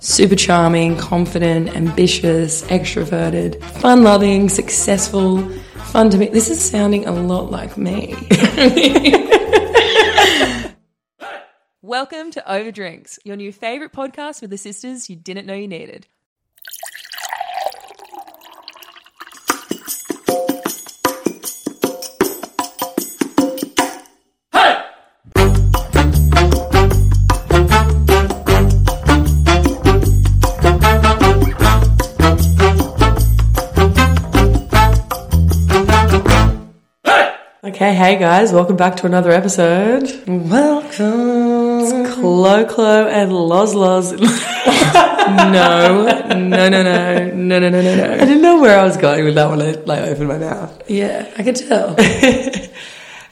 super charming, confident, ambitious, extroverted, fun loving, successful, fun to meet. This is sounding a lot like me. Welcome to Overdrinks, your new favorite podcast with the sisters you didn't know you needed. Okay, hey guys, welcome back to another episode. Welcome. Clo Clo and Loz Loz. I No, no, no, no, no, no, no, no, no. didn't know where I was going with that when I like opened my mouth. Yeah, I could tell.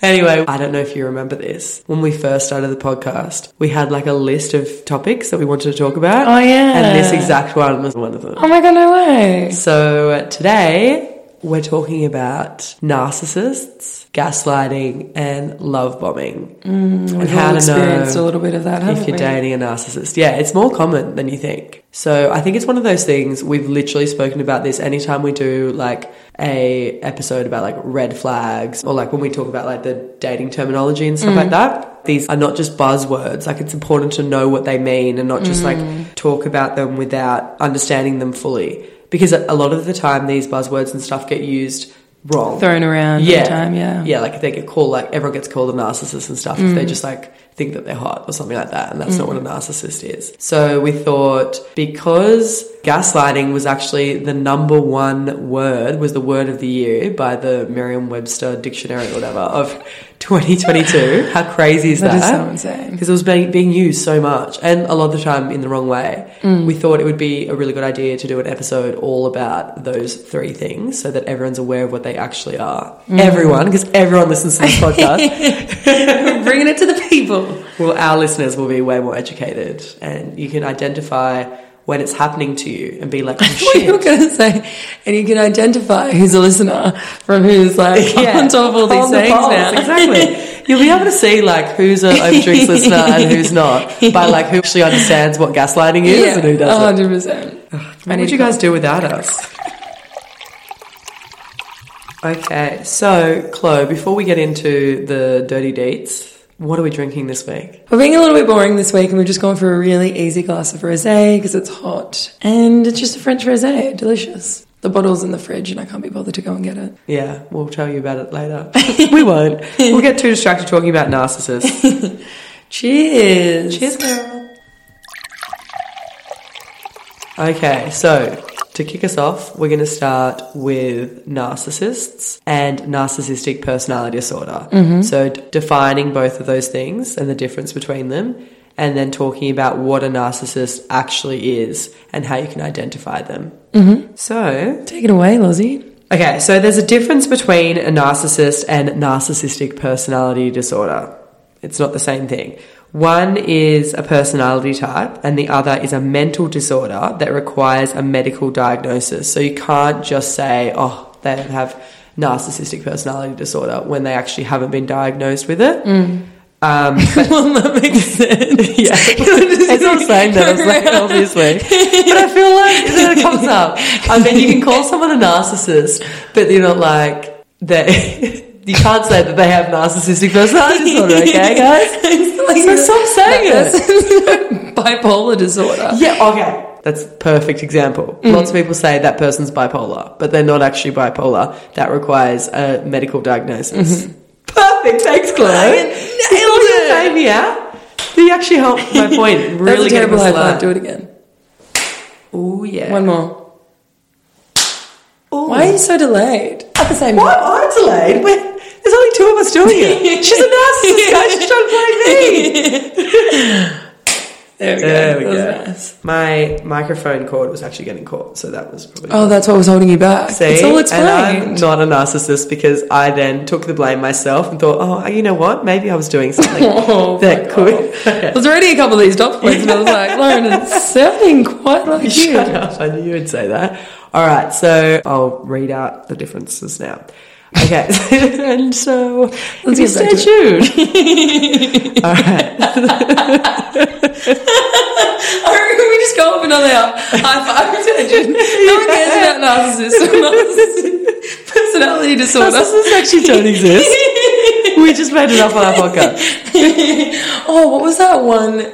Anyway, I don't know if you remember this. When we first started the podcast, we had like a list of topics that we wanted to talk about. Oh, yeah. And this exact one was one of them. Oh my god, no way. So uh, today we're talking about narcissists, gaslighting, and love bombing. and We've all experienced a little bit of that, if you're we? dating a narcissist. Yeah, it's more common than you think. So I think it's one of those things we've literally spoken about this anytime we do like a episode about like red flags or like when we talk about like the dating terminology and stuff Mm. like that. These are not just buzzwords. Like it's important to know what they mean and not just Mm. like talk about them without understanding them fully. Because a lot of the time these buzzwords and stuff get used wrong Thrown around all yeah. the time, yeah. Yeah, like they get called, like everyone gets called a narcissist and stuff if Mm. they just like think that they're hot or something like that. And that's not what a narcissist is. So we thought because gaslighting was actually the number one word, was the word of the year by the Merriam Webster dictionary or whatever of 2022. How crazy is that? That is so insane. Because it was being, being used so much and a lot of the time in the wrong way. Mm. We thought it would be a really good idea to do an episode all about those three things so that everyone's aware of what they actually are. Mm. Everyone, because everyone listens to this podcast. Bringing it to the people. Well, our listeners will be way more educated and you can identify when it's happening to you and be like, oh What you were shit. going to say, and you can identify who's a listener from who's like on top of all these the things now. Exactly. You'll be able to see like who's a overdrinks listener and who's not by like who actually understands what gaslighting is and who doesn't. hundred percent. What would you guys do without us? Okay, so Chloe, before we get into the dirty dates, what are we drinking this week? We're being a little bit boring this week, and we've just gone for a really easy glass of rosé because it's hot, and it's just a French rosé, delicious. The bottle's in the fridge, and I can't be bothered to go and get it. Yeah, we'll tell you about it later. we won't. We'll get too distracted talking about narcissists. Cheers. Cheers, girl. Okay, so to kick us off, we're going to start with narcissists and narcissistic personality disorder. Mm-hmm. So, d- defining both of those things and the difference between them, and then talking about what a narcissist actually is and how you can identify them. Mm-hmm. So, Take it away, Lozzie. Okay, so there's a difference between a narcissist and narcissistic personality disorder. It's not the same thing. One is a personality type, and the other is a mental disorder that requires a medical diagnosis. So you can't just say, oh, they have narcissistic personality disorder when they actually haven't been diagnosed with it. Um, well, that makes sense. yeah, it's not saying that, it's like, obviously. But I feel like then it comes up. I mean, you can call someone a narcissist, but you're not like, they. You can't say that they have narcissistic personality disorder, okay, guys? So stop saying it. Bipolar disorder. Yeah, okay. That's a perfect example. Mm. Lots of people say that person's bipolar, but they're not actually bipolar. That requires a medical diagnosis. Mm-hmm. Perfect, thanks, Chloe. nailed it. Here. You actually helped my point. Really That's a terrible high getting five. Do it again. Oh yeah. One more. Ooh. Why are you so delayed? At the same What? time. I'm delayed. We're- There's only two of us doing it. She's a narcissist, guys. She's trying to play me. There we go. There we That was go. nice. My microphone cord was actually getting caught, so that was probably. Oh, that's what was holding you back. See, it's all and I'm not a narcissist because I then took the blame myself and thought, oh, you know what? Maybe I was doing something Oh, that could. God. There's already a couple of these dot points, and I was like, Lauren, it's sounding quite like you. Shut up! I knew you would say that. All right, so I'll read out the differences now. Okay, and so Let's you stay tuned. All right. Can we just go off another high five attention. No one cares about narcissists or narcissistic personality disorder. Narcissists actually don't exist. we just made it up on our podcast. oh, what was that one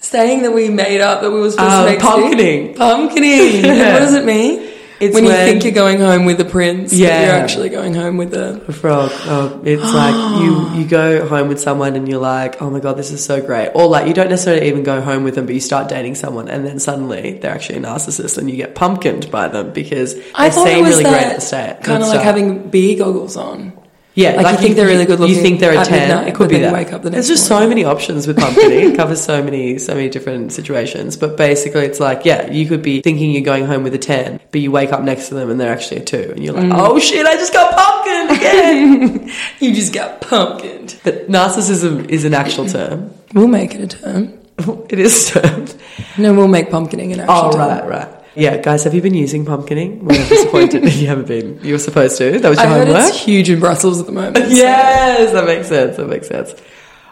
saying that we made up that we were supposed Uh, to make pumpkining. Pumpkining. Yeah. What does it mean? It's when you think you're going home with the prince, Yeah. you're actually going home with the. A frog. Oh, it's like you you go home with someone and you're like, oh my god, this is so great. Or like you don't necessarily even go home with them, but you start dating someone and then suddenly they're actually a narcissist and you get pumpkined by them because they seem it was really great at the start. kind of like having beer goggles on. Yeah, Like, you think they're really good looking. You think they're a ten. midnight, it could be that. wake up the There's next just so many options with pumpkin. it covers so many, so many different situations. But basically, it's like, yeah, you could be thinking you're going home with a ten, but you wake up next to them and they're actually a two, and you're like, Mm. oh shit, I just got pumpkin again. You just got pumpkin. but narcissism is an actual term. We'll make it a term. it is term. No, we'll make pumpkining an actual Oh term. right, right. Yeah, guys, have you been using pumpkining? We're disappointed if you haven't been. You were supposed to. That was I your heard homework. it's huge in Brussels at the moment. so- Yes, that makes sense. That makes sense.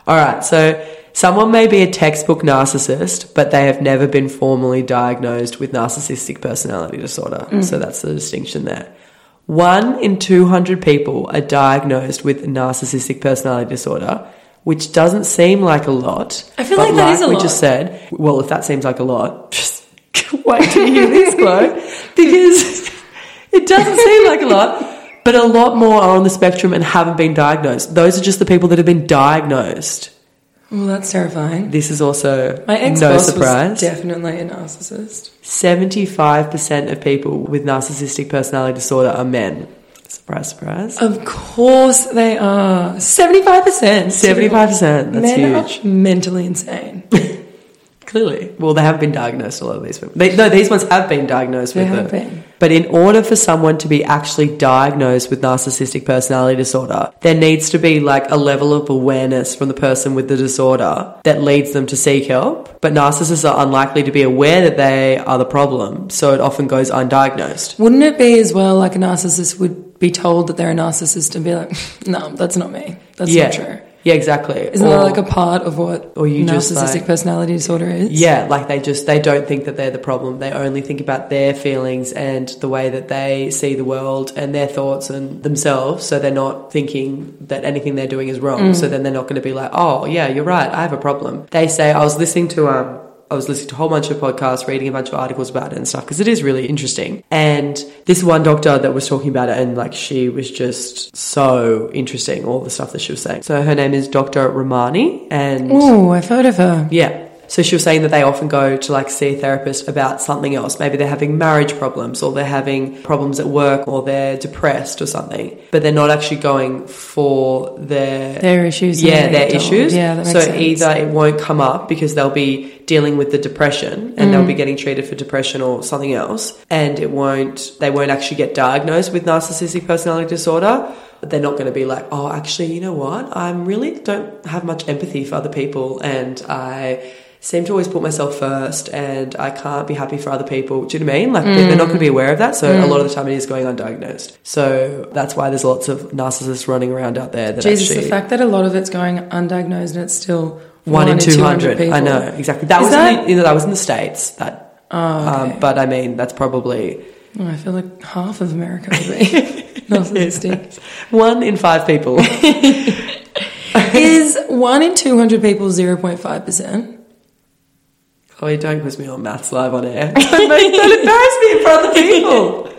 All right. So someone may be a textbook narcissist, but they have never been formally diagnosed with narcissistic personality disorder. Mm. So that's the distinction there. One in 200 people are diagnosed with narcissistic personality disorder, which doesn't seem like a lot. I feel like that is a we lot. just said, well, if that seems like a lot, just wait till you hear this, Chloe, because it doesn't seem like a lot. But a lot more are on the spectrum and haven't been diagnosed. Those are just the people that have been diagnosed. Well, that's terrifying. This is also My ex no surprise. was definitely a narcissist. 75% of people with narcissistic personality disorder are men. Surprise, surprise. Of course they are. Seventy-five percent. 75%. That's Men huge. are mentally insane. Clearly. Well, they haven't been diagnosed, a lot of these people. They, no, these ones have been diagnosed They with have it. been. But in order for someone to be actually diagnosed with narcissistic personality disorder, there needs to be like a level of awareness from the person with the disorder that leads them to seek help. But narcissists are unlikely to be aware that they are the problem, so it often goes undiagnosed. Wouldn't it be as well like a narcissist would be told that they're a narcissist and be like, no, that's not me. That's yeah. not true. Yeah, exactly. Isn't that like a part of what or you just, narcissistic like- personality disorder is? Yeah, like they just they don't think that they're the problem. They only think about their feelings and the way that they see the world and their thoughts and themselves. So they're not thinking that anything they're doing is wrong. So then they're not going to be like, "Oh, yeah, you're right. I have a problem." They say, "I was listening to um I was listening to a whole bunch of podcasts, reading a bunch of articles about it and stuff because it is really interesting. And this one doctor that was talking about it, and like she was just so interesting, all the stuff that she was saying. So her name is Dr. Ramani, and Oh, I've heard of her. yeah. So she was saying that they often go to like see a therapist about something else. Maybe they're having marriage problems or they're having problems at work or they're depressed or something. But they're not actually going for their Their issues. yeah, their told. issues. Yeah, so sense. either it won't come up because they'll be dealing with the depression and they'll be mm. getting treated for depression or something else, and it won't. They won't actually get diagnosed with narcissistic personality disorder. But they're not going to be like, oh, actually, you know what? I really don't have much empathy for other people, and I seem to always put myself first, and I can't be happy for other people. Do you know what I mean? Like they're they're not going to be mm. aware of that. So a lot of mm. the time, it is going undiagnosed. So that's why there's lots of narcissists running around out there that Jesus, actually the fact that a lot of it's going undiagnosed and it's still one, in 200. people. I know, exactly. That Is was that- In the, you know, that was in the States. That, Oh, okay. um, but I mean, that's probably Oh, I feel like half of America would be narcissistic. one in five people. Is one in 200 people 0.5%? Chloe, don't quiz me on maths live on air. Don't, make, don't embarrass me in front of the people.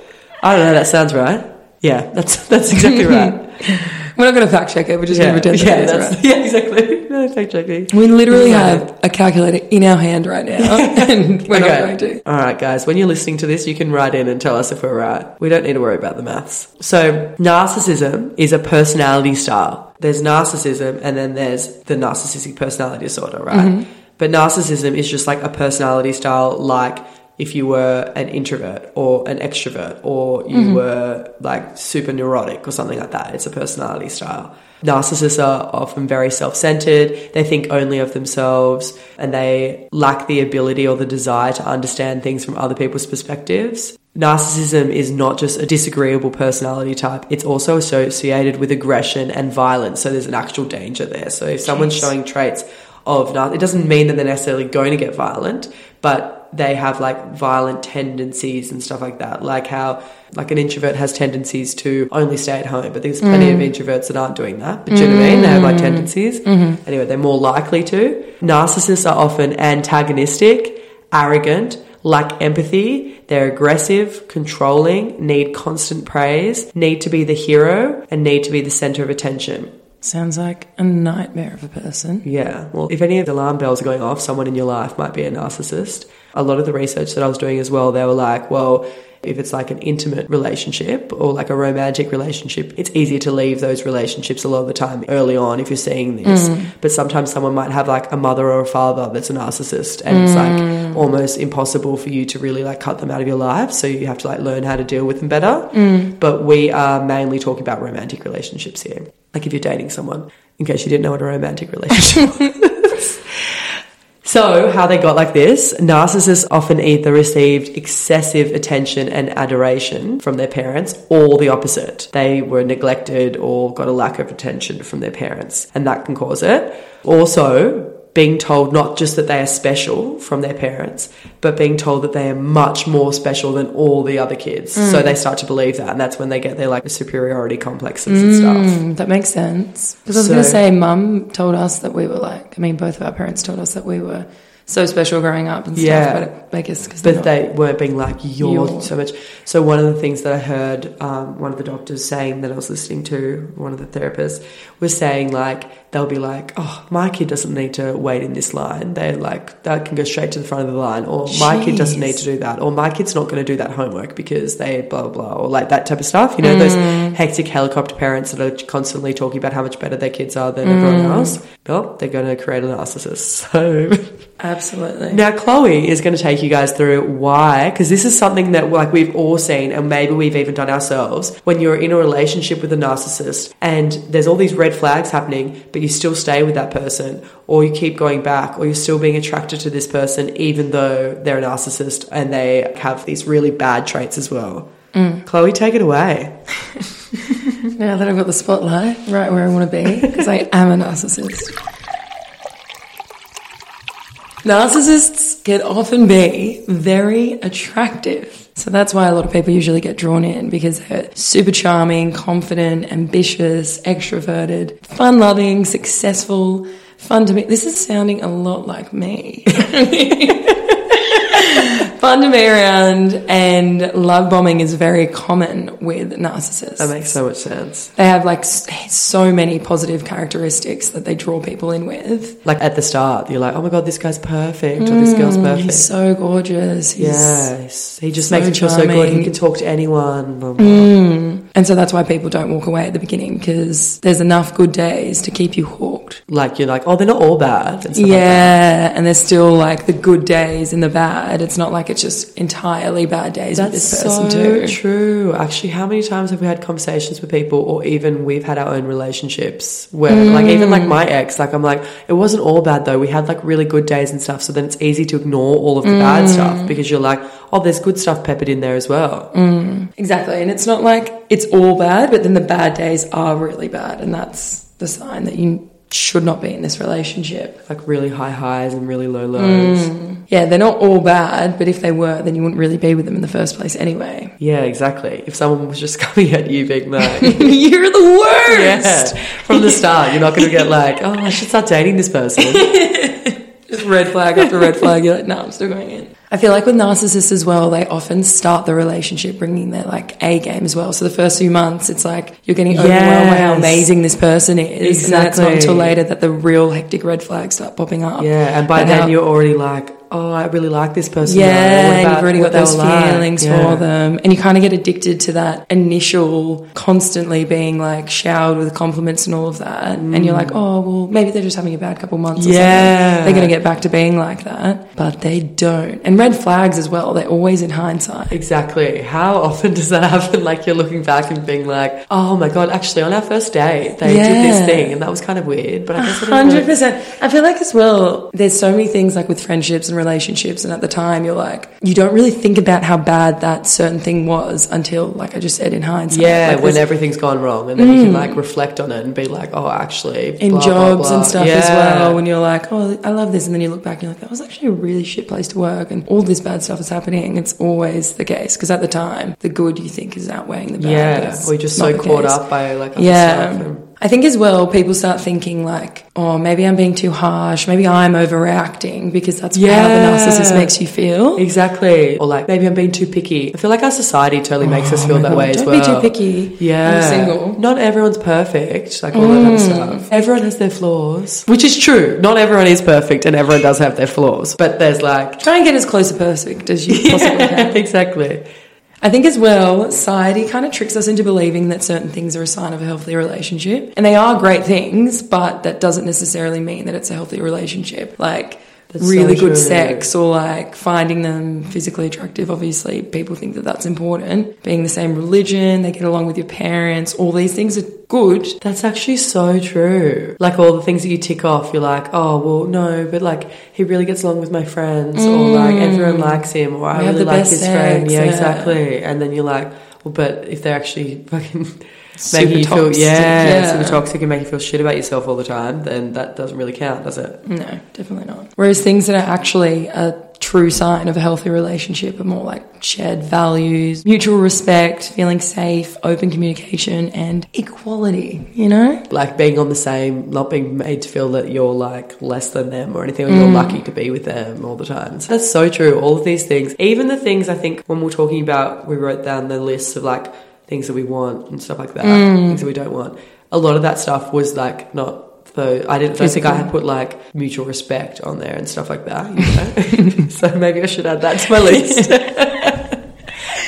I don't know, that sounds right. Yeah, that's that's exactly right. We're not going to fact check it, we're just yeah, going to pretend yeah, that that's, it's right. yeah, exactly. No, fact checking. We literally have a calculator in our hand right now, and we're not going to. All right, guys. When you're listening to this, you can write in and tell us if we're right. We don't need to worry about the maths. So, narcissism is a personality style. There's narcissism, and then there's the narcissistic personality disorder, right? Mm-hmm. But narcissism is just like a personality style, like if you were an introvert or an extrovert, or you mm-hmm. were like super neurotic or something like that. It's a personality style. Narcissists are often very self centered, they think only of themselves, and they lack the ability or the desire to understand things from other people's perspectives. Narcissism is not just a disagreeable personality type, it's also associated with aggression and violence. So there's an actual danger there. So if someone's showing traits of nar- it doesn't mean that they're necessarily going to get violent, but they have like violent tendencies and stuff like that. Like how like an introvert has tendencies to only stay at home, but there's plenty of mm. introverts that aren't doing that. But do you know what I mean? They have like mm. tendencies. Mm-hmm. Anyway, they're more likely to. Narcissists are often antagonistic, arrogant, lack empathy, they're aggressive, controlling, need constant praise, need to be the hero, and need to be the center of attention. Sounds like a nightmare of a person. Yeah. Well, if any of the alarm bells are going off, someone in your life might be a narcissist. A lot of the research that I was doing as well, they were like, well, if it's like an intimate relationship or like a romantic relationship, it's easier to leave those relationships a lot of the time early on if you're seeing this. Mm. But sometimes someone might have like a mother or a father that's a narcissist and it's like mm. almost impossible for you to really like cut them out of your life. So you have to like learn how to deal with them better. Mm. But we are mainly talking about romantic relationships here. Like if you're dating someone, in case you didn't know what a romantic relationship was. So, how they got like this narcissists often either received excessive attention and adoration from their parents or the opposite. They were neglected or got a lack of attention from their parents, and that can cause it. Also, being told not just that they are special from their parents, but being told that they are much more special than all the other kids. So they start to believe that, and that's when they get their like superiority complexes and stuff. Mm, that makes sense. Because I was So- going to say, mum told us that we were like, I mean, both of our parents told us that we were so special growing up and stuff. But I guess because but they weren't being like you're, You're. so much. So one of the things that I heard um, one of the doctors saying that I was listening to, one of the therapists was saying like they'll be like, oh, my kid doesn't need to wait in this line. They're like that can go straight to the front of the line, or my kid doesn't need to do that, or my kid's not going to do that homework because they blah blah blah, or like that type of stuff. You know, those hectic helicopter parents that are constantly talking about how much better their kids are than everyone else. Well, they're going to create a narcissist. So. Absolutely. Now, Chloe is going to take you guys through why, because this is something that like we've all seen, and maybe we've even done ourselves. When you're in a relationship with a narcissist, and there's all these red flags happening, but you still stay with that person, or you keep going back, or you're still being attracted to this person, even though they're a narcissist and they have these really bad traits as well. Mm. Chloe, take it away. Now that I've got the spotlight right where I want to be, because I am a narcissist. Narcissists can often be very attractive. So that's why a lot of people usually get drawn in because they're super charming, confident, ambitious, extroverted, fun loving, successful, fun to be. This is sounding a lot like me. fun to be around, and love bombing is very common with narcissists. That makes so much sense. They have like so many positive characteristics that they draw people in with. Like at the start, you're like, oh my god, this guy's perfect, or this girl's mm, perfect. He's so gorgeous. He's, Yes, he just so makes me feel so good. He can talk to anyone. Blah, blah. Mm. And so that's why people don't walk away at the beginning because there's enough good days to keep you hooked. Like you're like, oh, they're not all bad. And stuff Yeah, like that. and there's still like the good days and the bad. It's not like it's just entirely bad days with this person so too. true. Actually, how many times have we had conversations with people, or even we've had our own relationships where, Mm. like, even like my ex, like I'm like, it wasn't all bad though. We had like really good days and stuff. So then it's easy to ignore all of the Mm. bad stuff because you're like, oh, there's good stuff peppered in there as well. Exactly, and it's not like it's all bad, but then the bad days are really bad, and that's the sign that you should not be in this relationship. Like really high highs and really low lows. Mm. Yeah, they're not all bad, but if they were, then you wouldn't really be with them in the first place anyway. Yeah, exactly. If someone was just coming at you being like, You're the worst. Yeah, from the start, you're not going to get like, oh, I should start dating this person. Just red flag after red flag. You're like, no, I'm still going in. I feel like with narcissists as well, they often start the relationship bringing their like A game as well. So the first few months, it's like you're getting overwhelmed by how amazing this person is, and then it's not until later that the real hectic red flags start popping up. Yeah, and by then how- you're already like, oh, I really like this person. Yeah, and about you've already got those were like? feelings Yeah. for them. And you kind of get addicted to that initial constantly being like showered with compliments and all of that. And you're like, oh, well, maybe they're just having a bad couple months or Yeah. something. They're going to get back to being like that. But they don't. And red flags as well, they're always in hindsight. Exactly. How often does that happen? Like you're looking back and being like, oh my god, actually on our first date they did this thing and that was kind of weird, but I guess it didn't Hundred work. percent. I feel like as well. There's so many things like with friendships and relationships, and at the time you're like, you don't really think about how bad that certain thing was until, like I just said, in hindsight. Yeah, Like, when everything's gone wrong, and then you can mm. like reflect on it and be like, "Oh, actually, in blah, blah, jobs blah. and stuff as well when you're like oh i love this and then you look back and you're like that was actually a really shit place to work and all this bad stuff is happening it's always the case because at the time the good you think is outweighing the bad Yeah, but it's or you're just so caught case. up by like yeah stuff. And, I think as well, people start thinking like, oh, maybe I'm being too harsh. Maybe I'm overreacting because that's how the narcissist makes you feel. exactly. Or like maybe I'm being too picky. I feel like our society totally makes us Oh feel that God, way as well. don't be too picky. Yeah. I'm single. Mm. Not everyone's perfect. Like all that kind of stuff. Everyone has their flaws, which is true. Not everyone is perfect, and everyone does have their flaws. But there's like Try and get as close to perfect as you possibly can. exactly. I think as well, society kind of tricks us into believing that certain things are a sign of a healthy relationship. And they are great things, but that doesn't necessarily mean that it's a healthy relationship. Like really so good true. sex or like finding them physically attractive. Obviously, people think that that's important. Being the same religion, they get along with your parents, all these things are good. That's actually so true. Like all the things that you tick off, you're like, oh well, no, but like he really gets along with my friends, or mm. like everyone likes him, or I We really like his sex, friend. Yeah, yeah. exactly. And then you're like, well, but if they're actually fucking Super making you feel, yeah, yeah. super toxic and make you feel shit about yourself all the time, then that doesn't really count, does it? No, definitely not. Whereas things that are actually a true sign of a healthy relationship are more like shared values, mutual respect, feeling safe, open communication, and equality, you know? Like being on the same, not being made to feel that you're like less than them or anything, or you're mm. lucky to be with them all the time. So that's so true. All of these things, even the things I think when we're talking about, we wrote down the list of like things that we want and stuff like that, mm. things that we don't want. A lot of that stuff was like not. So I didn't don't think I had put like mutual respect on there and stuff like that. You know? so maybe I should add that to my list.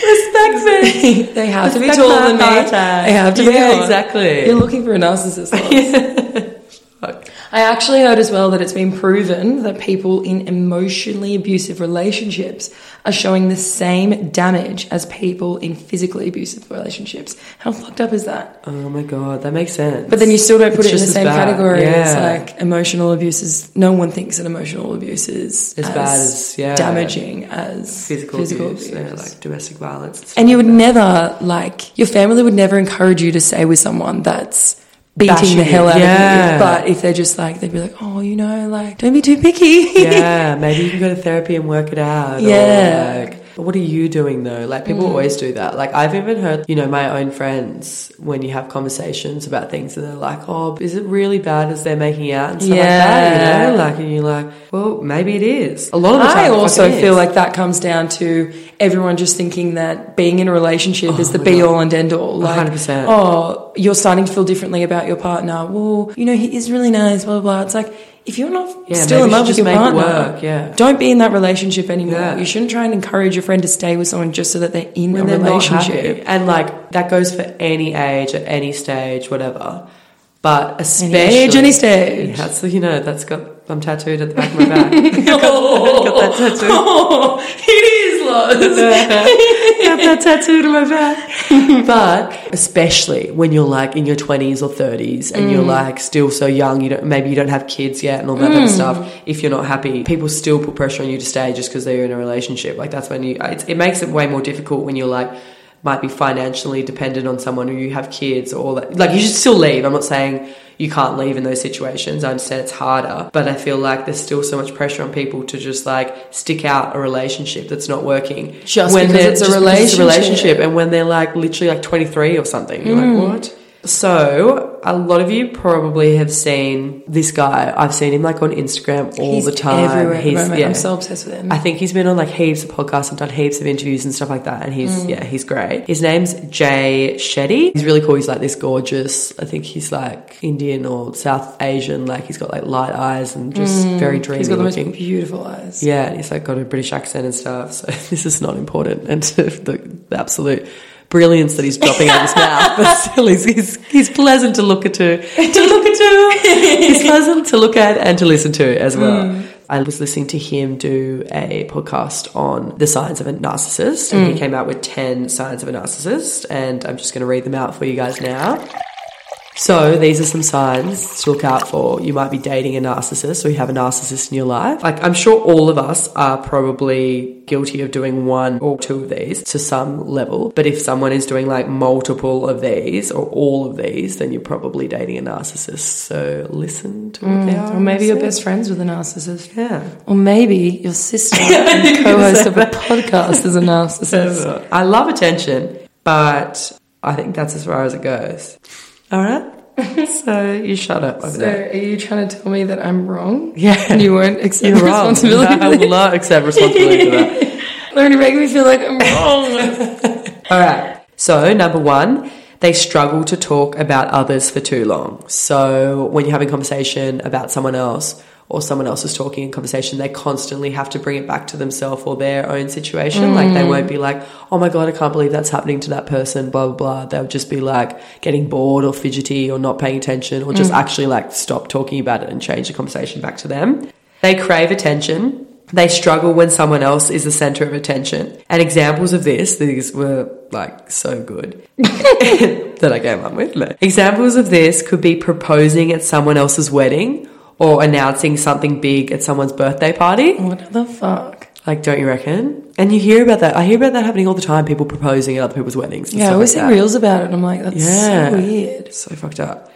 respect me. they have to be Respect taller than me. They have to be Yeah, exactly. You're looking for a narcissist. Fuck. I actually heard as well that it's been proven that people in emotionally abusive relationships are showing the same damage as people in physically abusive relationships. How fucked up is that? Oh my god, that makes sense. But then you still don't put It's it in the same bad. category as Yeah. like emotional abuse is. No one thinks that emotional abuse is As bad as, yeah. damaging as physical, abuse, yeah, like domestic violence. stuff and you would that. never like your family would never encourage you to stay with someone that's beating the hell out yeah. of you. But if they're just like they'd be like, oh, you know, like don't be too picky. yeah, maybe you can go to therapy and work it out. Yeah. Or like, what are you doing though? Like people mm. always do that. Like I've even heard, you know, my own friends when you have conversations about things and they're like, oh, is it really bad as they're making out and stuff like that? You know, like and you're like, well, maybe it is. A lot of the time, I also feel like that comes down to everyone just thinking that being in a relationship oh is the be God. all and end all. Like, 100%. oh, you're starting to feel differently about your partner. Well, you know, he is really nice, blah, blah, blah. It's like, if you're not Yeah, still in love with your partner, work, yeah. don't be in that relationship anymore. Yeah. You shouldn't try and encourage your friend to stay with someone just so that they're in when a they're relationship. And like that goes for any age, at any stage, whatever. But especially Any age, any stage. That's you know that's got I'm tattooed at the back of my back. got that tattoo. Oh, it is, Loz. got that tattooed on my back. But especially when you're like in your 20s or 30s and Mm. you're like still so young, you don't maybe you don't have kids yet and all that Mm. kind of stuff. If you're not happy, people still put pressure on you to stay just because they're in a relationship. Like that's when you it's, it makes it way more difficult when you're like might be financially dependent on someone or you have kids or. Like you should still leave. I'm not saying you can't leave in those situations. I understand it's harder, but I feel like there's still so much pressure on people to just like stick out a relationship that's not working. Just because they're- it's a because it's a relationship. relationship and when they're like literally like 23 or something you're Mm. like what so a lot of you probably have seen this guy i've seen him like on instagram all He's the time everywhere he's moment. yeah I'm so obsessed with him. I think he's been on like heaps of podcasts and done heaps of interviews and stuff like that. And he's, Mm. yeah, he's great. His name's Jay Shetty. He's really cool. He's like this gorgeous, I think he's like Indian or South Asian. Like he's got like light eyes and just very dreamy Mm. He's got the most looking. beautiful eyes. Yeah, and he's like got a British accent and stuff. So this is not important, and the, the absolute brilliance that he's dropping out of his mouth, but still, he's, he's he's pleasant to look at to to look at to. He's pleasant to look at and to listen to as well. Hmm. I was listening to him do a podcast on the signs of a narcissist, and he hmm. came out with ten signs of a narcissist, and I'm just going to read them out for you guys now. So these are some signs to look out for. You might be dating a narcissist or you have a narcissist in your life. Like I'm sure all of us are probably guilty of doing one or two of these to some level. But if someone is doing like multiple of these or all of these, then you're probably dating a narcissist. So listen to what they are. Mm, Or maybe you're best friends with a narcissist. Yeah. Or maybe your sister and co-host of a podcast is a narcissist. I love attention, but I think that's as far as it goes. All right. so you shut up So are you trying to tell me that I'm wrong? Yeah. And you won't accept You're wrong. responsibility I will not accept responsibility for that. Learn to make me feel like I'm wrong. All right. So, number one, they struggle to talk about others for too long. So, when you're having a conversation about someone else or someone else is talking in conversation, they constantly have to bring it back to themselves or their own situation. Like, they won't be like, oh my God, I can't believe that's happening to that person, blah, blah, blah. They'll just be like getting bored or fidgety or not paying attention or just mm. actually like stop talking about it and change the conversation back to them. They crave attention. They struggle when someone else is the center of attention. And examples of this, these were like so good that I came up with. Examples of this could be proposing at someone else's wedding or announcing something big at someone's birthday party. what the fuck? Like, don't you reckon? And you hear about that. I hear about that happening all the time. People proposing at other people's weddings. and Yeah, I always like see reels about it and I'm like, that's Yeah. so weird. So fucked up.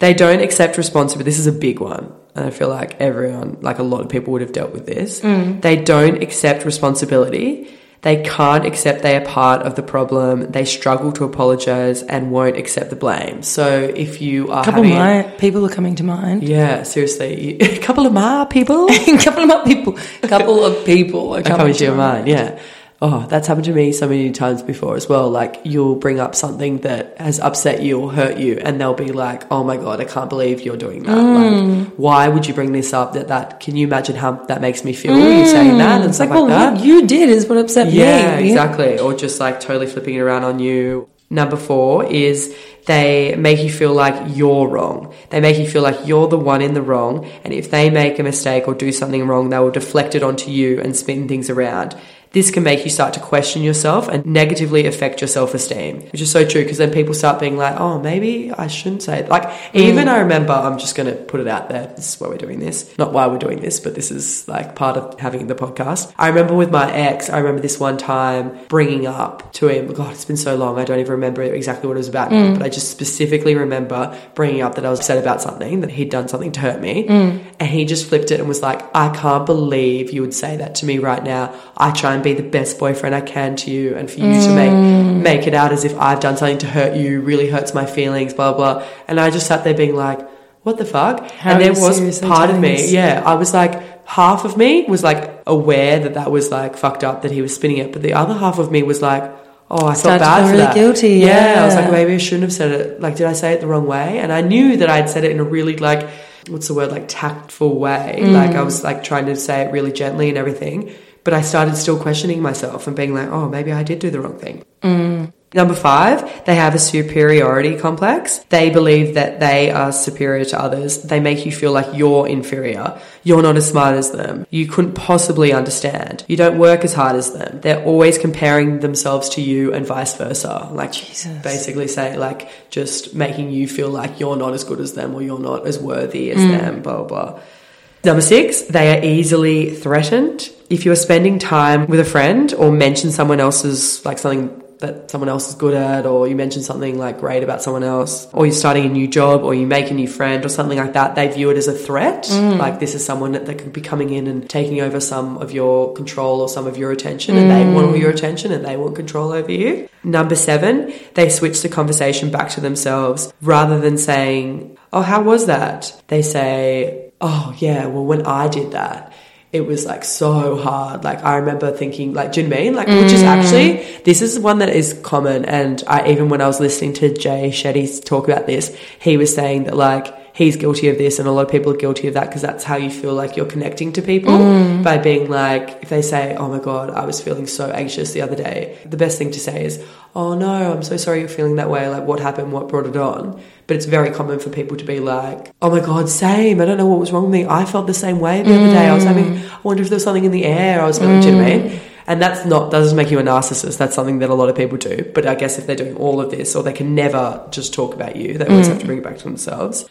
They don't accept responsibility. This is a big one. And I feel like everyone, like a lot of people would have dealt with this. Mm. They don't accept responsibility. They can't accept they are part of the problem. They struggle to apologize and won't accept the blame. So if you are A couple of having, my people are coming to mind. yeah, seriously, a couple of my people A couple of my people. A couple of people are coming, coming to your mind. Yeah. Oh, that's happened to me so many times before as well. Like you'll bring up something that has upset you or hurt you, and they'll be like, "Oh my god, I can't believe you're doing that. Like, mm. why would you bring this up? That that can you imagine how that makes me feel? You saying that and It's stuff like, like, well, that. what you did is what upset Yeah, me. Yeah, exactly. Or just like totally flipping it around on you. Number four is they make you feel like you're wrong. They make you feel like you're the one in the wrong. And if they make a mistake or do something wrong, they will deflect it onto you and spin things around. This can make you start to question yourself and negatively affect your self esteem, which is so true because then people start being like, oh, maybe I shouldn't say it. Like, mm. even I remember, I'm just going to put it out there. This is why we're doing this. Not why we're doing this, but this is like part of having the podcast. I remember with my ex, I remember this one time bringing up to him, God, it's been so long. I don't even remember exactly what it was about, now, mm. but I just specifically remember bringing up that I was upset about something, that he'd done something to hurt me. Mm. And he just flipped it and was like, I can't believe you would say that to me right now. I try and be the best boyfriend I can to you and for you to make make it out as if I've done something to hurt you, really hurts my feelings, blah blah. And I just sat there being like, What the fuck? How and there was part of me, yeah, I was like half of me was like aware that that was like fucked up that he was spinning it, but the other half of me was like, Oh, I felt Started bad really that. guilty, Yeah, I was like, maybe I shouldn't have said it. Like, did I say it the wrong way? And I knew that I'd said it in a really like, what's the word, like tactful way. Mm. Like I was like trying to say it really gently and everything. But I started still questioning myself and being like, oh, maybe I did do the wrong thing. Mm. Number five, they have a superiority complex. They believe that they are superior to others. They make you feel like you're inferior. You're not as smart as them. You couldn't possibly understand. You don't work as hard as them. They're always comparing themselves to you and vice versa. Like Jesus. basically say like just making you feel like you're not as good as them or you're not as worthy as mm. them, blah, blah, blah. Number six, they are easily threatened. If you're spending time with a friend or mention someone else's, like something that someone else is good at, or you mention something like great about someone else, or you're starting a new job, or you make a new friend, or something like that, they view it as a threat. Mm. Like this is someone that, that could be coming in and taking over some of your control or some of your attention, and they want all mm. your attention and they want control over you. Number seven, they switch the conversation back to themselves rather than saying, Oh, how was that? They say, Oh, yeah, well, when I did that, it was like so hard. Like I remember thinking, like, do you know I mean? Like, which is mm. actually this is one that is common. And I even when I was listening to Jay Shetty talk about this, he was saying that like he's guilty of this, and a lot of people are guilty of that because that's how you feel like you're connecting to people mm. by being like, if they say, "Oh my god, I was feeling so anxious the other day," the best thing to say is, "Oh no, I'm so sorry you're feeling that way. Like, what happened? What brought it on?" But it's very common for people to be like, "Oh my god, same. I don't know what was wrong with me. I felt the same way the other day. I was having. Mm. I wonder if there was something in the air. I was feeling." Do you know what I mean? And that's not that doesn't make you a narcissist. That's something that a lot of people do. But I guess if they're doing all of this, or they can never just talk about you, they always mm. have to bring it back to themselves.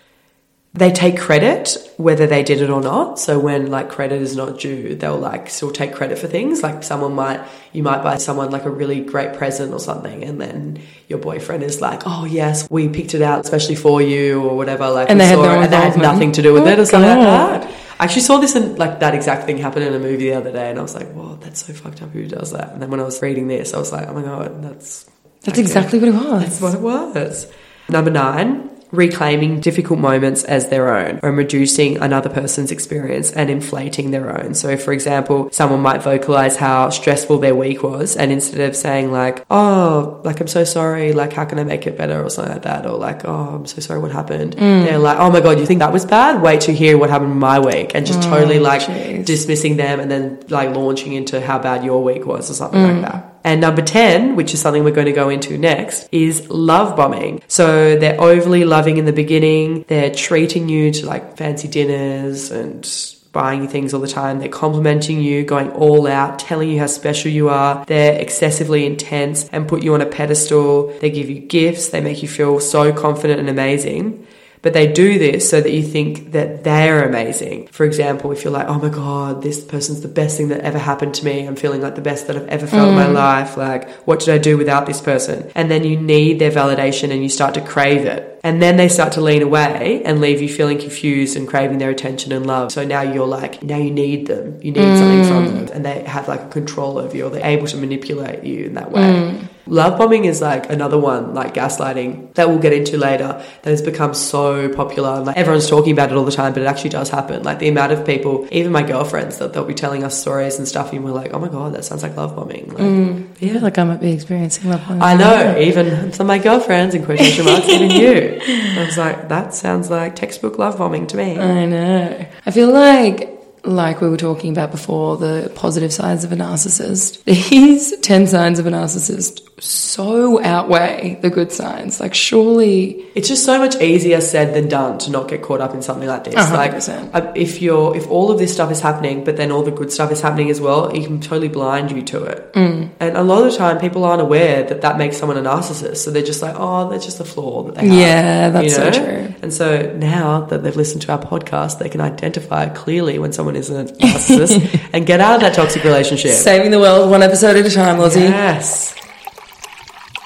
They take credit whether they did it or not. So when like credit is not due, they'll like still take credit for things. Like someone might, you might buy someone like a really great present or something, and then your boyfriend is like, "Oh yes, we picked it out especially for you" or whatever. Like And they had no and they had nothing to do with Oh, it or oh, something like that. I actually saw this in like that exact thing happen in a movie the other day, and I was like, "Whoa, that's so fucked up. Who does that?" And then when I was reading this, I was like, "Oh my god, that's That's exactly what it was. that's what it was." Number nine. Reclaiming difficult moments as their own and reducing another person's experience and inflating their own. So, for example, someone might vocalize how stressful their week was, and instead of saying, like, oh, like, I'm so sorry, like, how can I make it better, or something like that, or like, oh, I'm so sorry, what happened? Mm. They're like, oh my God, you think that was bad? Wait to hear what happened in my week, and just mm, totally like jeez. dismissing them and then like launching into how bad your week was or something like mm. that. And number 10, which is something we're going to go into next, is love bombing. So they're overly loving in the beginning. They're treating you to like fancy dinners and buying you things all the time. They're complimenting you, going all out, telling you how special you are. They're excessively intense and put you on a pedestal. They give you gifts. They make you feel so confident and amazing. But they do this so that you think that they're amazing. For example, if you're like, oh my God, this person's the best thing that ever happened to me. I'm feeling like the best that I've ever felt in my mm. life. Like, what did I do without this person? And then you need their validation and you start to crave it. And then they start to lean away and leave you feeling confused and craving their attention and love. So now you're like, now you need them. You need something from mm. them. And they have like a control over you or they're able to manipulate you in that way. Mm. Love bombing is like another one, like gaslighting, that we'll get into later, that has become so popular. Like everyone's talking about it all the time, but it actually does happen. Like the amount of people, even my girlfriends, that they'll be telling us stories and stuff, and we're like, oh my god, that sounds like love bombing. Like, mm. I yeah. like I might be experiencing love bombing. I know, even some of my girlfriends, in quotation marks, even you. I was like, that sounds like textbook love bombing to me. I know. I feel like, like we were talking about before, the positive sides of a narcissist. These 10 signs of a narcissist so outweigh the good signs. Like, surely, It's just so much easier said than done to not get caught up in something like this. Hundred Like, percent. uh, if you're, if all of this stuff is happening, but then all the good stuff is happening as well, it can totally blind you to it. Mm. And a lot of the time, people aren't aware that that makes someone a narcissist. So they're just like, oh, that's just a flaw that they have. Yeah, that's so true. And so now that they've listened to our podcast, they can identify clearly when someone is a narcissist and get out of that toxic relationship. saving the world one episode at a time, Lozzie. Yes.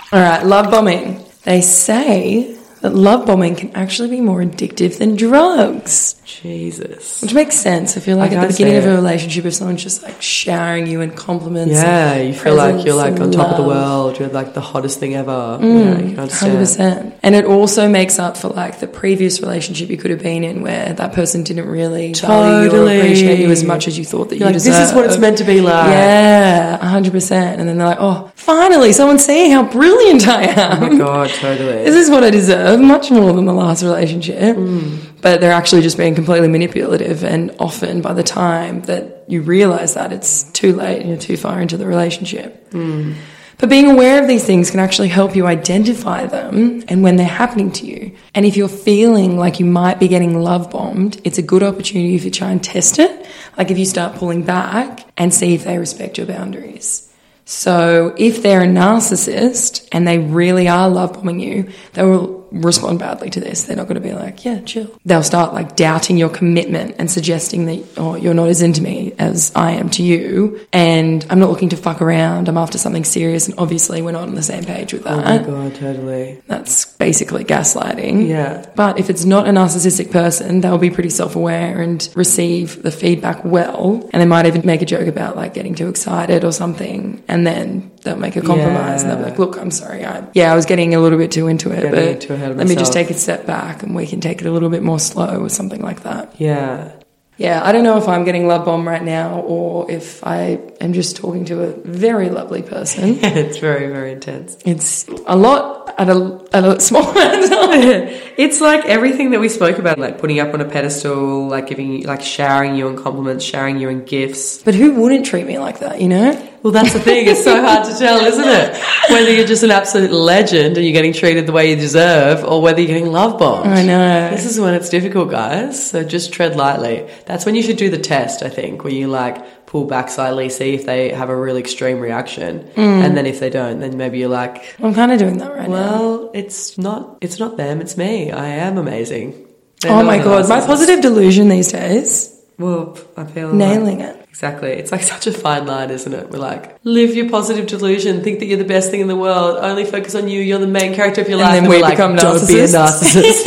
All right, love bombing. They say that love bombing can actually be more addictive than drugs. Jesus. Which makes sense. I feel like I at the beginning of a relationship, if someone's just like showering you in compliments, Yeah, you feel like you're like on top of the world. You're like the hottest thing ever. Mm, yeah, you can Hundred percent. and it also makes up for like the previous relationship you could have been in, where that person didn't really value or Totally. appreciate you as much as you thought that You're you like, deserved. this is what it's meant to be like. Yeah, hundred percent. And then they're like, "Oh, finally, someone's seeing how brilliant I am. Oh my god, totally. This is what I deserve, much more than the last relationship." Mm. But they're actually just being completely manipulative, and often by the time that you realize that, it's too late and you're too far into the relationship. Mm. But being aware of these things can actually help you identify them and when they're happening to you. And if you're feeling like you might be getting love bombed, it's a good opportunity you try and test it. Like if you start pulling back and see if they respect your boundaries. So if they're a narcissist and they really are love bombing you, they will respond badly to this. They're not going to be like, yeah, chill. They'll start like doubting your commitment and suggesting that, oh, you're not as into me as I am to you. And I'm not looking to fuck around. I'm after something serious. And obviously we're not on the same page with that. oh my god, totally. That's basically gaslighting. Yeah. But if it's not a narcissistic person, they'll be pretty self aware and receive the feedback well. And they might even make a joke about like getting too excited or something. And then they'll make a compromise and they'll be like, look, I'm sorry. I, yeah, I was getting a little bit too into it, but too ahead of let me just take a step back and we can take it a little bit more slow or something like that. Yeah. Yeah, I don't know if I'm getting love bomb right now or if I am just talking to a very lovely person. it's very, very intense. It's a lot at a, at a small amount of time. It's like everything that we spoke about, like putting up on a pedestal, like giving like showering you in compliments, showering you in gifts. But who wouldn't treat me like that, you know? Well, that's the thing. It's so hard to tell, isn't it? Whether you're just an absolute legend and you're getting treated the way you deserve, or whether you're getting love bombed. I know. This is when it's difficult, guys. So just tread lightly. That's when you should do the test, I think, where you like pull back slightly, see if they have a really extreme reaction, mm. and then if they don't, then maybe you're like, I'm kind of doing that right now. well, it's not, it's not them, it's me. I am amazing. They're Oh my god, my positive delusion these days, Well, I feel nailing like, it. Exactly. It's like such a fine line, isn't it? We're like, live your positive delusion, think that you're the best thing in the world, only focus on you, you're the main character of your life. And life. then we're we like, become Don't be a narcissists." narcissist.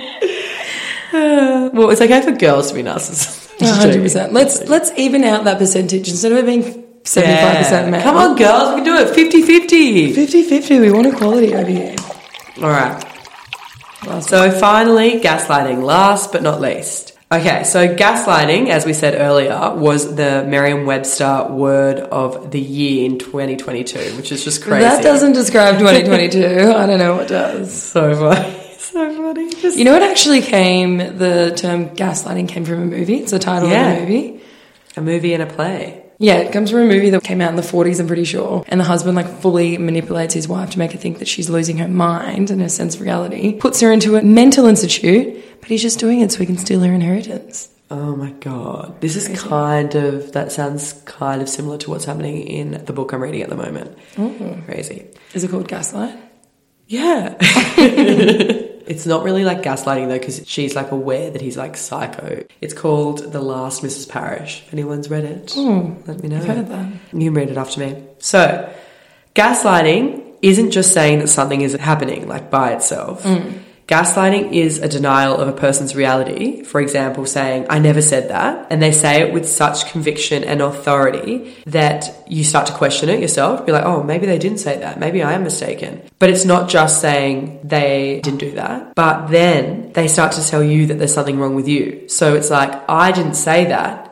Well, it's okay for girls to be narcissists. 100%. Let's let's even out that percentage instead of it being seventy five percent Yeah. male. Come on, girls, we can do it 50 50. 50-50, We want equality over here. All right. So finally, gaslighting, last but not least. Okay, so gaslighting, as we said earlier, was the Merriam-Webster word of the year in 2022, which is just crazy. That doesn't describe twenty twenty two. I don't know what does. so funny, so funny. Just You know what actually came? The term gaslighting came from a movie. It's the title Yeah. of a movie. a movie and a play. Yeah, it comes from a movie that came out in the 40s, I'm pretty sure. And the husband, like, fully manipulates his wife to make her think that she's losing her mind and her sense of reality, puts her into a mental institute, but he's just doing it so he can steal her inheritance. Oh my god, this is kind of that sounds kind of similar to what's happening in the book I'm reading at the moment. Crazy. Is it called Gaslight? Yeah. it's not really like gaslighting though, because she's like aware that he's like psycho. It's called The Last Mrs. Parrish. If anyone's read it, hmm. let me know. I've heard that. You can read it after me. So, gaslighting isn't just saying that something isn't happening like by itself. Hmm. Gaslighting is a denial of a person's reality. For example, saying, I never said that. And they say it with such conviction and authority that you start to question it yourself. Be like, oh, maybe they didn't say that. Maybe I am mistaken. But it's not just saying they didn't do that. But then they start to tell you that there's something wrong with you. So it's like, I didn't say that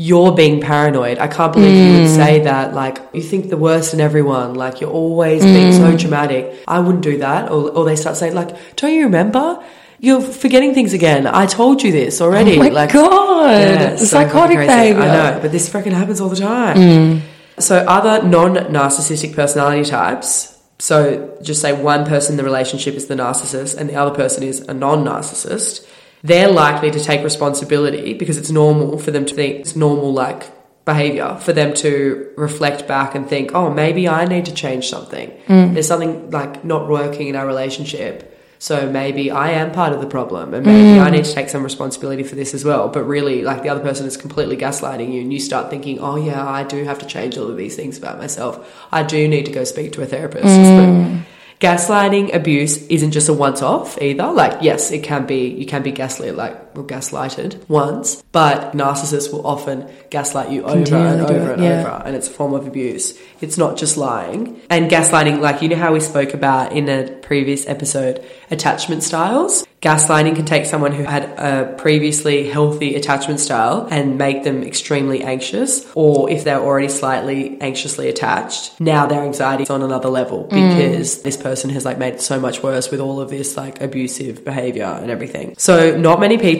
you're being paranoid. I can't believe you would say mm. that. Like, you think the worst in everyone. Like, you're always being so mm. dramatic. I wouldn't do that. Or, or they start saying, like, don't you remember? You're forgetting things again. I told you this already. Oh my like, God. Yeah, The so psychotic behavior. I know, but this freaking happens all the time. Mm. So, other non narcissistic personality types. So, just say one person in the relationship is the narcissist and the other person is a non narcissist. They're likely to take responsibility because it's normal for them to think it's normal, like behavior, for them to reflect back and think, oh, maybe I need to change something. Mm. There's something like not working in our relationship. So maybe I am part of the problem and maybe mm. I need to take some responsibility for this as well. But really, like the other person is completely gaslighting you and you start thinking, oh yeah, I do have to change all of these things about myself. I do need to go speak to a therapist. Mm. But gaslighting abuse isn't just a once off either. Like, yes, it can be, you can be gaslit, like, or gaslighted once, but narcissists will often gaslight you over and over and yeah. over and it's a form of abuse. It's not just lying. And gaslighting, like you know how we spoke about in a previous episode, attachment styles. Gaslighting can take someone who had a previously healthy attachment style and make them extremely anxious, or if they're already slightly anxiously attached, now their anxiety is on another level mm. because this person has like made it so much worse with all of this like abusive behavior and everything. So not many people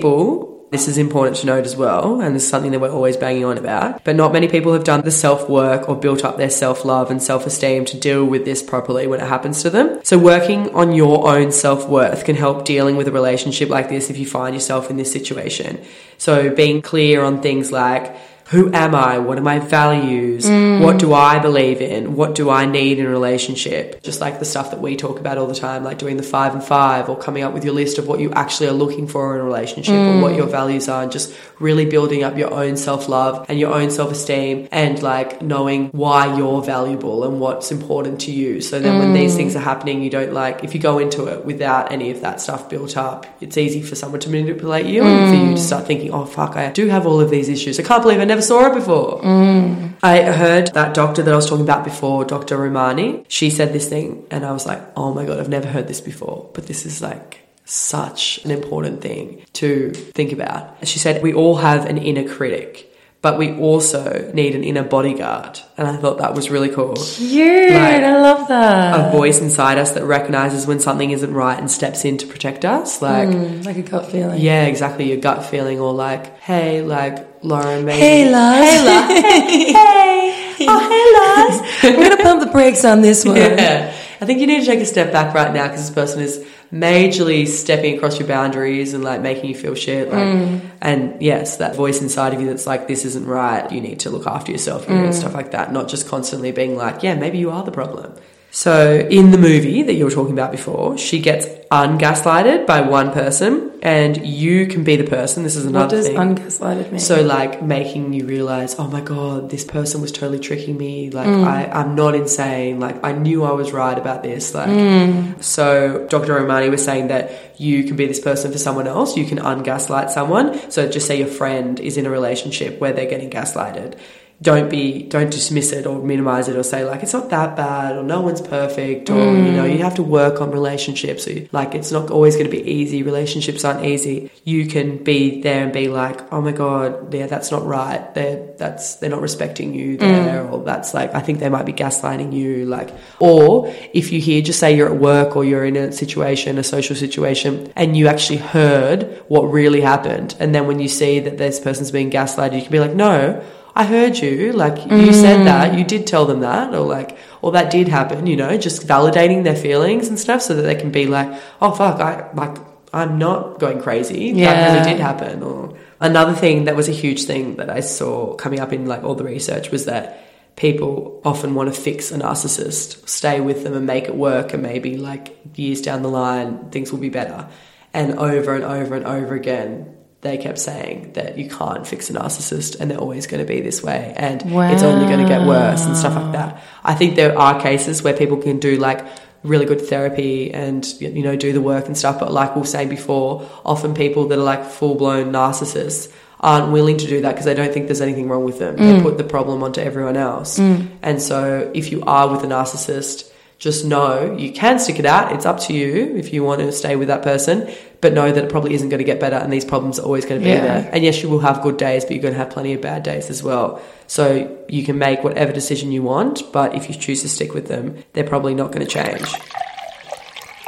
this is important to note as well, and this is something that we're always banging on about. But not many people have done the self work or built up their self love and self esteem to deal with this properly when it happens to them. So, working on your own self worth can help dealing with a relationship like this if you find yourself in this situation. So, being clear on things like, who am I? What are my values? Mm. What do I believe in? What do I need in a relationship? Just like the stuff that we talk about all the time, like doing the five and five or coming up with your list of what you actually are looking for in a relationship or what mm. your values are and just really building up your own self love and your own self esteem and like knowing why you're valuable and what's important to you. So then when these mm. things are happening, you don't like, if you go into it without any of that stuff built up, it's easy for someone to manipulate you and for you to start thinking, oh fuck, I do have all of these issues. I can't believe I never saw it before. Mm. I heard that doctor that I was talking about before, Dr. Ramani, she said this thing, and I was like, oh my God, I've never heard this before. But this is like such an important thing to think about. She said, we all have an inner critic. But we also need an inner bodyguard. And I thought that was really cool. Cute. Like, I love that. A voice inside us that recognizes when something isn't right and steps in to protect us. Like, Mm, like a gut feeling. yeah, exactly. Your gut feeling, or like, hey, like Lauren, maybe. Hey, Lars. Hey, Lars. hey. Oh, hey, Lars. We're gonna pump the brakes on this one. Yeah. I think you need to take a step back right now because this person is majorly stepping across your boundaries and like making you feel shit. Like, Mm. and yes, that voice inside of you that's like, this isn't right. You need to look after yourself Mm. and stuff like that. Not just constantly being like, yeah, maybe you are the problem. So in the movie that you were talking about before, she gets ungaslighted by one person and you can be the person. This is another What does thing. ungaslighted mean? So like making you realize, oh my god, this person was totally tricking me. Like Mm. I, I'm not insane. Like I knew I was right about this. Like Mm. so, Dr. Ramani was saying that you can be this person for someone else. You can ungaslight someone. So just say your friend is in a relationship where they're getting gaslighted. Don't be, don't dismiss it or minimize it or say like it's not that bad or no one's perfect or you mm. know you have to work on relationships. Or, like it's not always going to be easy. Relationships aren't easy. You can be there and be like, oh my god, yeah, that's not right. They're that's they're not respecting you mm. there, or that's like I think they might be gaslighting you. Like, or if you hear, just say you're at work or you're in a situation, a social situation, and you actually heard what really happened, and then when you see that this person's being gaslighted, you can be like, no. I heard you, like you said mm. that, you did tell them that, or like, or that did happen, you know, just validating their feelings and stuff so that they can be like, oh fuck, I like, I'm not going crazy. That Yeah. really did happen. Or another thing that was a huge thing that I saw coming up in like all the research was that people often want to fix a narcissist, stay with them and make it work, and maybe like years down the line things will be better. And over and over and over again, they kept saying that you can't fix a narcissist and they're always going to be this way and it's only going to get worse and stuff like that. I think there are cases where people can do like really good therapy and you know do the work and stuff but like we were saying before often people that are like full-blown narcissists aren't willing to do that because they don't think there's anything wrong with them. They mm. put the problem onto everyone else. Mm. And so if you are with a narcissist just know you can stick it out. It's up to you if you want to stay with that person but know that it probably isn't going to get better and these problems are always going to be Yeah. there. And yes you will have good days but you're going to have plenty of bad days as well. So you can make whatever decision you want but if you choose to stick with them they're probably not going to change.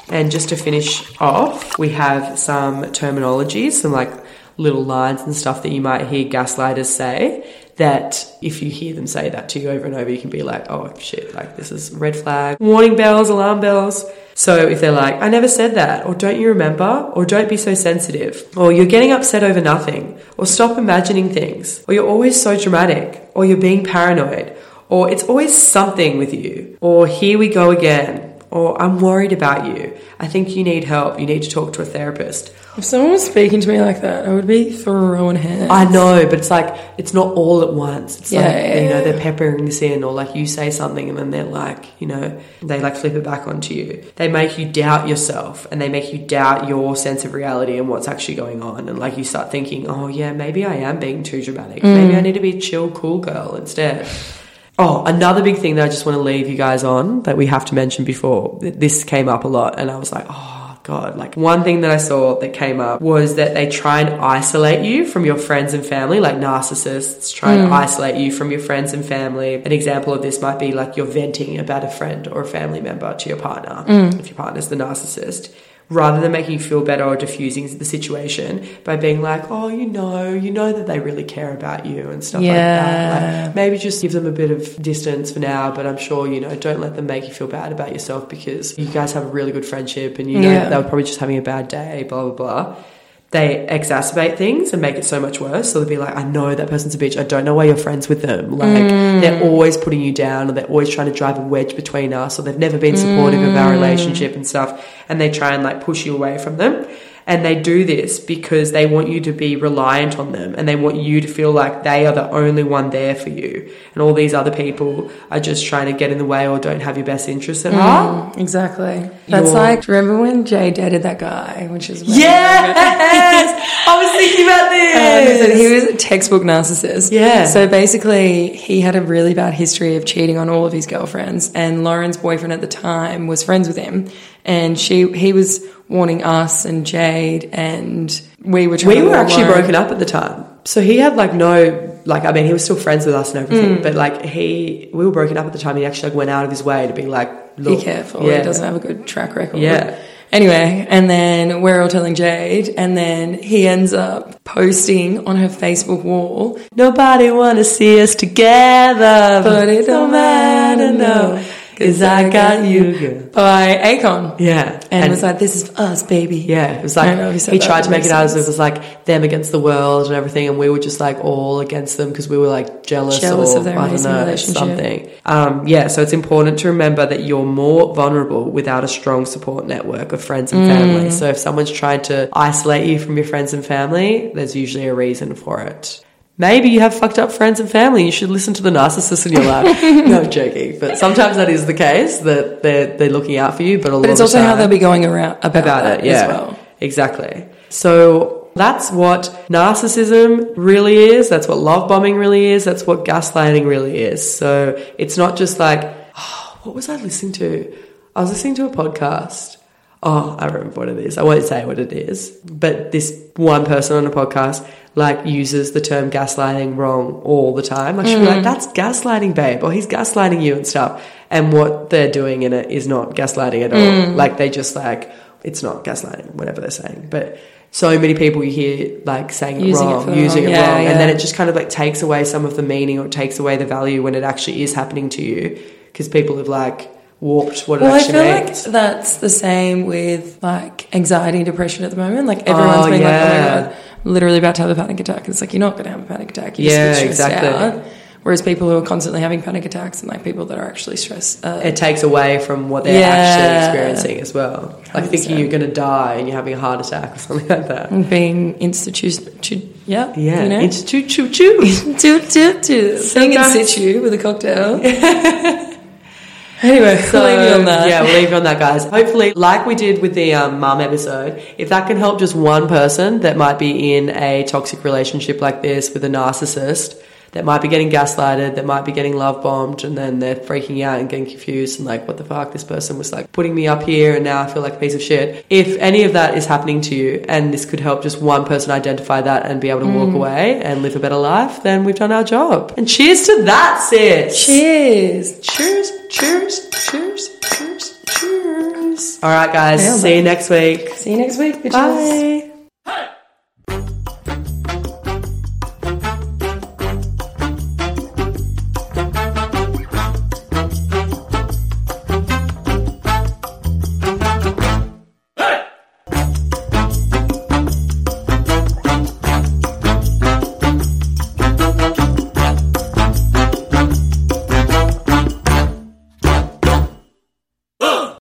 And just to finish off, we have some terminologies, some like little lines and stuff that you might hear gaslighters say that if you hear them say that to you over and over, you can be like, oh shit, like this is red flag, warning bells, alarm bells. So if they're like, I never said that, or don't you remember, or don't be so sensitive, or you're getting upset over nothing, or stop imagining things, or you're always so dramatic, or you're being paranoid, or it's always something with you, or here we go again, or I'm worried about you. I think you need help. You need to talk to a therapist. if someone was speaking to me like that, I would be throwing hands. I know, but it's like it's not all at once. It's Yeah, like yeah, you know yeah. they're peppering this in, or like you say something and then they're like you know they like flip it back onto you. They make you doubt yourself and they make you doubt your sense of reality and what's actually going on. And like you start thinking, oh yeah, maybe I am being too dramatic. Maybe mm. I need to be a chill, cool girl instead. Oh, another big thing that I just want to leave you guys on that we have to mention before. This came up a lot, and I was like, oh god. Like one thing that I saw that came up was that they try and isolate you from your friends and family, like narcissists try and hmm. isolate you from your friends and family. An example of this might be like you're venting about a friend or a family member to your partner, hmm. if your partner's the narcissist rather than making you feel better or diffusing the situation by being like, oh, you know, you know that they really care about you and stuff like that. Like, maybe just give them a bit of distance for now, but I'm sure, you know, don't let them make you feel bad about yourself because you guys have a really good friendship and you know Yeah. that they were probably just having a bad day, blah, blah, blah. They exacerbate things and make it so much worse. So they'll be like, I know that person's a bitch. I don't know why you're friends with them. Like, mm. they're always putting you down or they're always trying to drive a wedge between us or they've never been supportive of our mm. relationship and stuff. And they try and like push you away from them. And they do this because they want you to be reliant on them and they want you to feel like they are the only one there for you. And all these other people are just trying to get in the way or don't have your best interests at heart. Exactly. That's You're- like, remember when Jay dated that guy, which is Yes! I was thinking about Um, this. so he was a textbook narcissist. Yeah. So basically, he had a really bad history of cheating on all of his girlfriends, and Lauren's boyfriend at the time was friends with him, and she he was warning us and Jade, and we were trying we were actually Lauren. broken up at the time. So he had like no like I mean he was still friends with us and everything, Mm. but like he we were broken up at the time. He actually like went out of his way to be like, look, Be careful. yeah, He doesn't have a good track record. Yeah. Anyway, and then we're all telling Jade, and then he ends up posting on her Facebook wall, Nobody wanna see us together, but it don't matter, no, cause I got you, girl. by Akon. Yeah, And, it was like, this is for us, baby. Yeah, it was like he tried to make it out as if it was like them against the world and everything, and we were just like all against them because we were like jealous, Jealous or of their I don't know something. Um, yeah, so it's important to remember that you're more vulnerable without a strong support network of friends and family. Mm. So if someone's trying to isolate you from your friends and family, there's usually a reason for it. Maybe you have fucked up friends and family. You should listen to the narcissist in your life. no, I'm joking. But sometimes that is the case that they're they're looking out for you. But a lot But it's of also how they'll be going around about, about it. Yeah, as well. exactly. So that's what narcissism really is. That's what love bombing really is. That's what gaslighting really is. So it's not just like, oh, what was I listening to? I was listening to a podcast. Oh, I remember what it is. I won't say what it is, but this one person on a podcast like uses the term gaslighting wrong all the time. Like she'll be like, mm. "That's gaslighting, babe," or "He's gaslighting you" and stuff. And what they're doing in it is not gaslighting at all. Mm. Like they just like it's not gaslighting, whatever they're saying. But so many people you hear like saying it Using it wrong, the using wrong- it yeah, wrong, and then it just kind of like takes away some of the meaning or takes away the value when it actually is happening to you because people have like warped what it Well, I feel means. like that's the same with like anxiety and depression at the moment. Like everyone's Oh, being like, "Oh my god, I'm literally about to have a panic attack." It's like you're not going to have a panic attack. You're Yeah, just a bit stressed exactly. out. Whereas people who are constantly having panic attacks and like people that are actually stressed, uh, it takes away from what they're Yeah. actually experiencing as well. Like thinking 100%. you're going to die and you're having a heart attack or something like that. and being institution, yeah, Yeah, you know, choo choo being in situ with a cocktail. anyway, So, leave you on that. Yeah, we'll leave you on that, guys. Hopefully, like we did with the um, mum episode, if that can help just one person that might be in a toxic relationship like this with a narcissist, that might be getting gaslighted, that might be getting love bombed, and then they're freaking out and getting confused and like, what the fuck? This person was like putting me up here, and now I feel like a piece of shit. If any of that is happening to you, and this could help just one person identify that and be able to Mm. walk away and live a better life, then we've done our job. And cheers to that, sis. Cheers. Cheers, cheers, cheers, cheers, cheers. All right, guys. See you next week. See you next week, bitches. Bye.